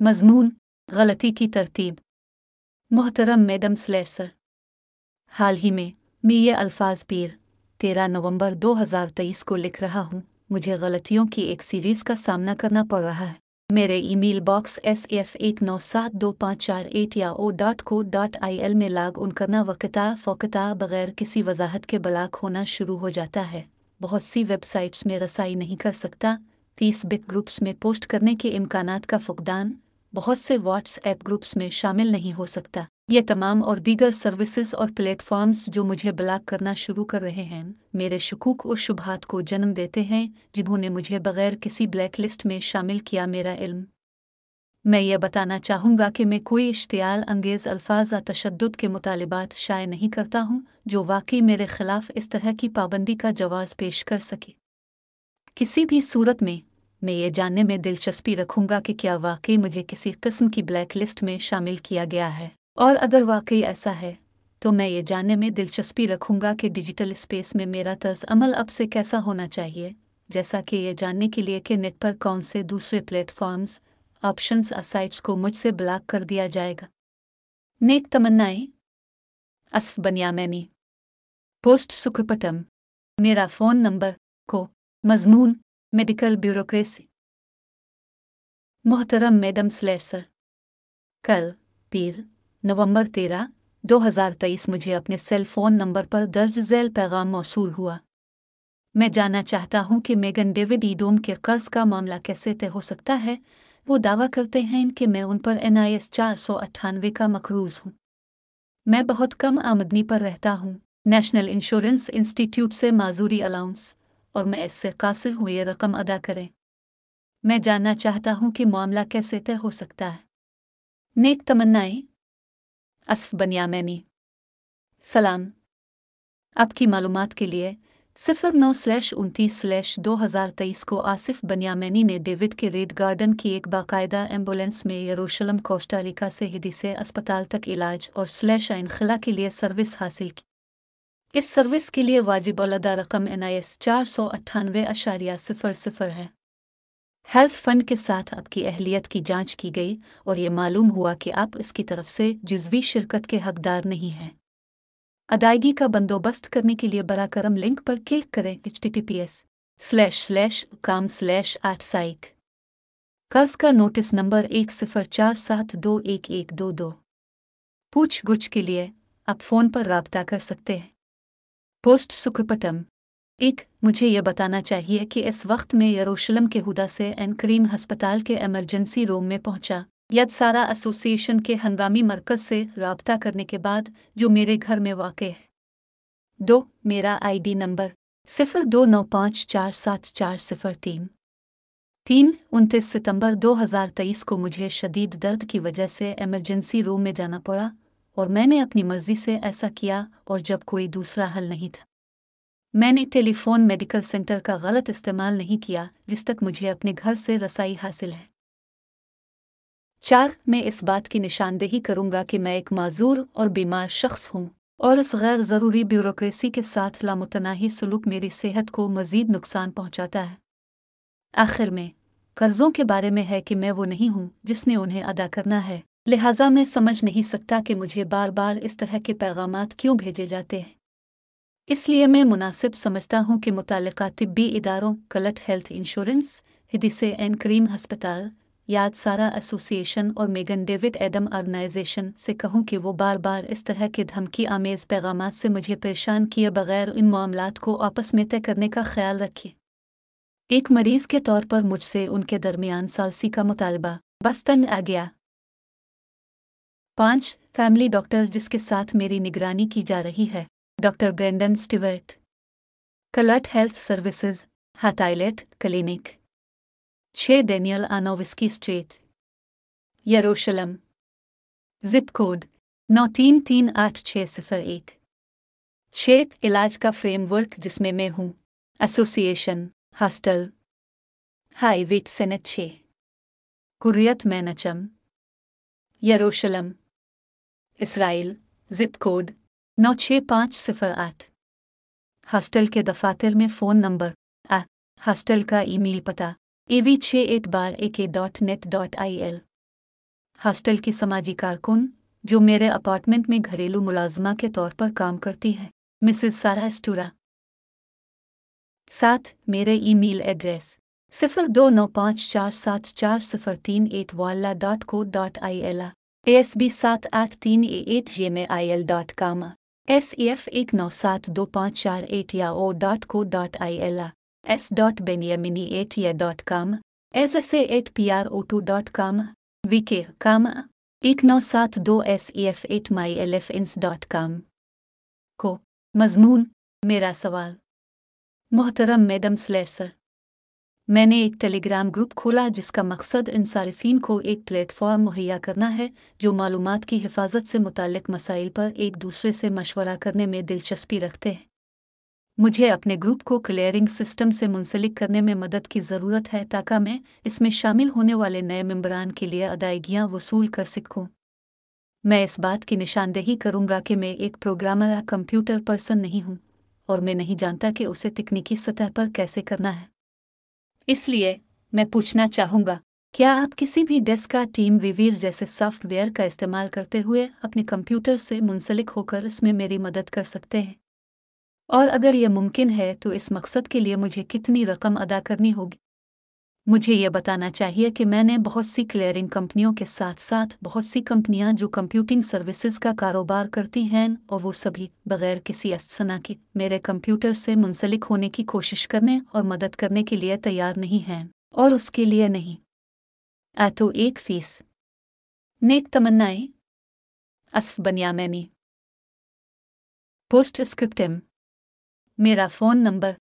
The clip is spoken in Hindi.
मजमून गलती की तरतीब मोहतरम मैडम स्लेसर हाल ही में मैं ये अल्फाज पीर तेरह नवंबर 2023 को लिख रहा हूँ मुझे गलतियों की एक सीरीज़ का सामना करना पड़ रहा है मेरे ईमेल बॉक्स एस एफ़ एक नौ सात दो पाँच चार एट या O dot co dot I L में लाग उन करना वक़ता फ़ोकता बगैर किसी वजाहत के ब्लाक होना शुरू हो जाता है बहुत सी वेबसाइट्स में रसाई नहीं कर सकता तीस बिट ग्रुप्स में पोस्ट करने के इम्कान का फुकदान बहुत से व्हाट्सएप ग्रुप्स में शामिल नहीं हो सकता। ये तमाम और दीगर सर्विसेज़ और प्लेटफॉर्म्स जो मुझे ब्लॉक करना शुरू कर रहे हैं, मेरे शकूक और शुभात को जन्म देते हैं, जिन्होंने मुझे बगैर किसी ब्लैक लिस्ट में शामिल किया मेरा इल्म। मैं ये बताना चाहूँगा कि मैं कोई इश्तियाल अंगेज़ अल्फाज या तशद के मुतालबात शाये नहीं करता हूँ, जो वाकई मेरे ख़िलाफ़ इस तरह की पाबंदी का जवाब पेश कर सके। किसी भी सूरत में मैं ये जानने में दिलचस्पी रखूँगा कि क्या वाकई मुझे किसी किस्म की ब्लैक लिस्ट में शामिल किया गया है। और अगर वाकई ऐसा है तो मैं ये जानने में दिलचस्पी रखूँगा कि डिजिटल स्पेस में मेरा तर्ज अमल अब से कैसा होना चाहिए, जैसा कि ये जानने के लिए कि नेट पर कौन से दूसरे प्लेटफॉर्म्स, ऑप्शंस साइट्स को मुझसे ब्लॉक कर दिया जाएगा। नेक तमन्नाएँ। असफ बनियामैनी। पोस्ट सुखपटम। मेरा फ़ोन नंबर को मजमून मेडिकल ब्यूरोक्रेसी मोहतरम मैडम स्लेसर कल पीर नवंबर तेरह 2023 मुझे अपने सेल फ़ोन नंबर पर दर्ज झैल पैगाम मौसू हुआ। मैं जानना चाहता हूँ कि मेगन डेविड ईडोम के कर्ज का मामला कैसे तय हो सकता है। वो दावा करते हैं कि मैं उन पर एन आई एस चार सौ अट्ठानवे का मकरूज हूँ। मैं बहुत कम आमदनी पर रहता हूँ। नेशनल इंश्योरेंस इंस्टीट्यूट से माजूरी अलाउंस और मैं इससे कासिर हुए रकम अदा करें। मैं जानना चाहता हूँ कि मामला कैसे तय हो सकता है। नेक तमन्नाएँ। असफ बनियामैनी सलाम। आपकी मालूम के लिए सिफर नौ स्लैश उनतीस स्लैश दो हज़ार तेईस को आसिफ बनियामैनी ने डेविड के रेड गार्डन की एक बाकायदा एंबुलेंस में यरूशलम कोस्टारिका से हिदी से अस्पताल तक इलाज और स्लैश इनखला के लिए सर्विस हासिल की। इस सर्विस के लिए वाजिब अदा रकम एन आई एस चार सौ अट्ठानवे अशारिया सिफर सिफर है। हेल्थ फंड के साथ आपकी अहलियत की जाँच की गई और ये मालूम हुआ कि आप इसकी तरफ़ से जुजवी शिरकत के हकदार नहीं हैं। अदायगी का बंदोबस्त करने के लिए बरा करम लिंक पर क्लिक करें H T T P S slash slash com slash आठ साइक कर्ज का नोटिस नंबर एक सिफर चार सात दो एक एक दो दो। पूछ गुछ के लिए आप फ़ोन पर रबता कर सकते हैं। पोस्ट सुखपटम एक, मुझे यह बताना चाहिए कि इस वक्त में यरूशलम के हुदा से एन करीम हस्पताल के एमरजेंसी रूम में पहुँचा, यद सारा एसोसिएशन के हंगामी मरकज से रबता करने के बाद जो मेरे घर में वाक़ है। दो, मेरा आईडी नंबर, सिफर दो नौ पाँच चार सात चार सिफर तीन। तीन, उनतीस सितंबर 2023 को मुझे शदीद दर्द की वजह से एमरजेंसी रूम में जाना पड़ा और मैंने अपनी मर्ज़ी से ऐसा किया और जब कोई दूसरा हल नहीं था। मैंने टेलीफोन मेडिकल सेंटर का गलत इस्तेमाल नहीं किया, जिस तक मुझे अपने घर से रसाई हासिल है। चार, मैं इस बात की निशानदेही करूँगा कि मैं एक माजूर और बीमार शख्स हूँ और इस गैर ज़रूरी ब्यूरोक्रेसी के साथ लामतनाही सलूक मेरी सेहत को मज़ीद नुकसान पहुंचाता है। आखिर में, कर्ज़ों के बारे में है कि मैं वो नहीं हूँ जिसने उन्हें अदा करना है। लिहाजा मैं समझ नहीं सकता कि मुझे बार बार इस तरह के पैगाम क्यों भेजे जाते हैं। इसलिए मैं मुनासिब समझता हूँ कि मुतल तिब्बी इदारों कलट हेल्थ इंश्योरेंस, हिदिसे एन करीम हस्पताल, याद सारा एसोसिएशन और मेगन डेविड एडम ऑर्गेनाइजेशन से कहूँ कि वो बार बार इस तरह के धमकी आमेज़ पैगाम से मुझे परेशान किए बगैर इन मामला को आपस में तय करने का ख्याल रखें। एक मरीज़ के तौर पर मुझसे उनके दरमियान सालसी का मुतालबा, बस्तन आ गया। पाँच फैमिली डॉक्टर जिसके साथ मेरी निगरानी की जा रही है, डॉक्टर ब्रेंडन स्टीवर्ट, कलर्ट हेल्थ सर्विसेज़, हाथाइलेट क्लिनिक छः डेनियल आनोविस्की स्ट्रीट, यरूशलम, जिप कोड नौ तीन तीन आठ छः सिफर एक छः इलाज का फ्रेमवर्क जिसमें मैं हूँ, एसोसिएशन, हॉस्टल, हाई वेट सेनेट छः कुरियत मैनचम, यरूशलम इसराइल, जिप कोड, नौ छः पाँच सिफर आठ। हॉस्टल के दफातर में फ़ोन नंबर, आ, हॉस्टल का ईमेल पता ए वी छः eight bar A K dot net dot I L hostel की समाजी कारकुन, जो मेरे अपार्टमेंट में घरेलू मुलाजमा के तौर पर काम करती है, मिसेस सारा स्टूरा। साथ, मेरे ईमेल एड्रेस, सिफर दो नौ पाँच चार सात चार सिफर तीन एट वाला dot co dot I L A S B सात आठ तीन एट जे में I L dot com S E F एक नौ सात दो पाँच चार एट या O dot co dot I L S dot Beniamini at या dot com S S at P R O two dot com V K com एक नौ सात दो S E F at my L F इंस डॉट काम को, मजमून, मेरा सवाल। मोहतरम मैडम स्लेसर मैंने एक टेलीग्राम ग्रुप खोला जिसका मकसद इन सार्फिन को एक प्लेटफॉर्म मुहैया करना है, जो मालूम की हिफाजत से मुतक मसाइल पर एक दूसरे से मशवरा करने में दिलचस्पी रखते हैं। मुझे अपने ग्रुप को क्लियरिंग सिस्टम से मुंसलिक करने में मदद की ज़रूरत है ताकि मैं इसमें शामिल होने वाले नए मम्बरान के लिए अदायगियाँ वसूल कर सकूँ मैं इस बात की निशानदेही करूँगा कि मैं एक प्रोग्रामर या कंप्यूटर पर्सन नहीं हूँ, और मैं नहीं जानता कि उसे तकनीकी सतह पर कैसे करना है। इसलिए मैं पूछना चाहूँगा, क्या आप किसी भी डेस्क का टीम विवीर जैसे सॉफ्टवेयर का इस्तेमाल करते हुए अपने कंप्यूटर से मुंसलिक होकर इसमें मेरी मदद कर सकते हैं? और अगर यह मुमकिन है तो इस मकसद के लिए मुझे कितनी रकम अदा करनी होगी? मुझे यह बताना चाहिए कि मैंने बहुत सी क्लियरिंग कंपनियों के साथ साथ बहुत सी कंपनियाँ जो कंप्यूटिंग सर्विसेज़ का कारोबार करती हैं और वो सभी बगैर किसी असना के मेरे कंप्यूटर से मुंसलिक होने की कोशिश करने और मदद करने के लिए तैयार नहीं हैं और उसके लिए नहीं। आ तो एक फ़ीस नेक तमन्नाएँ। असफ बनिया मैनी पोस्ट स्क्रिप्टम मेरा फ़ोन नंबर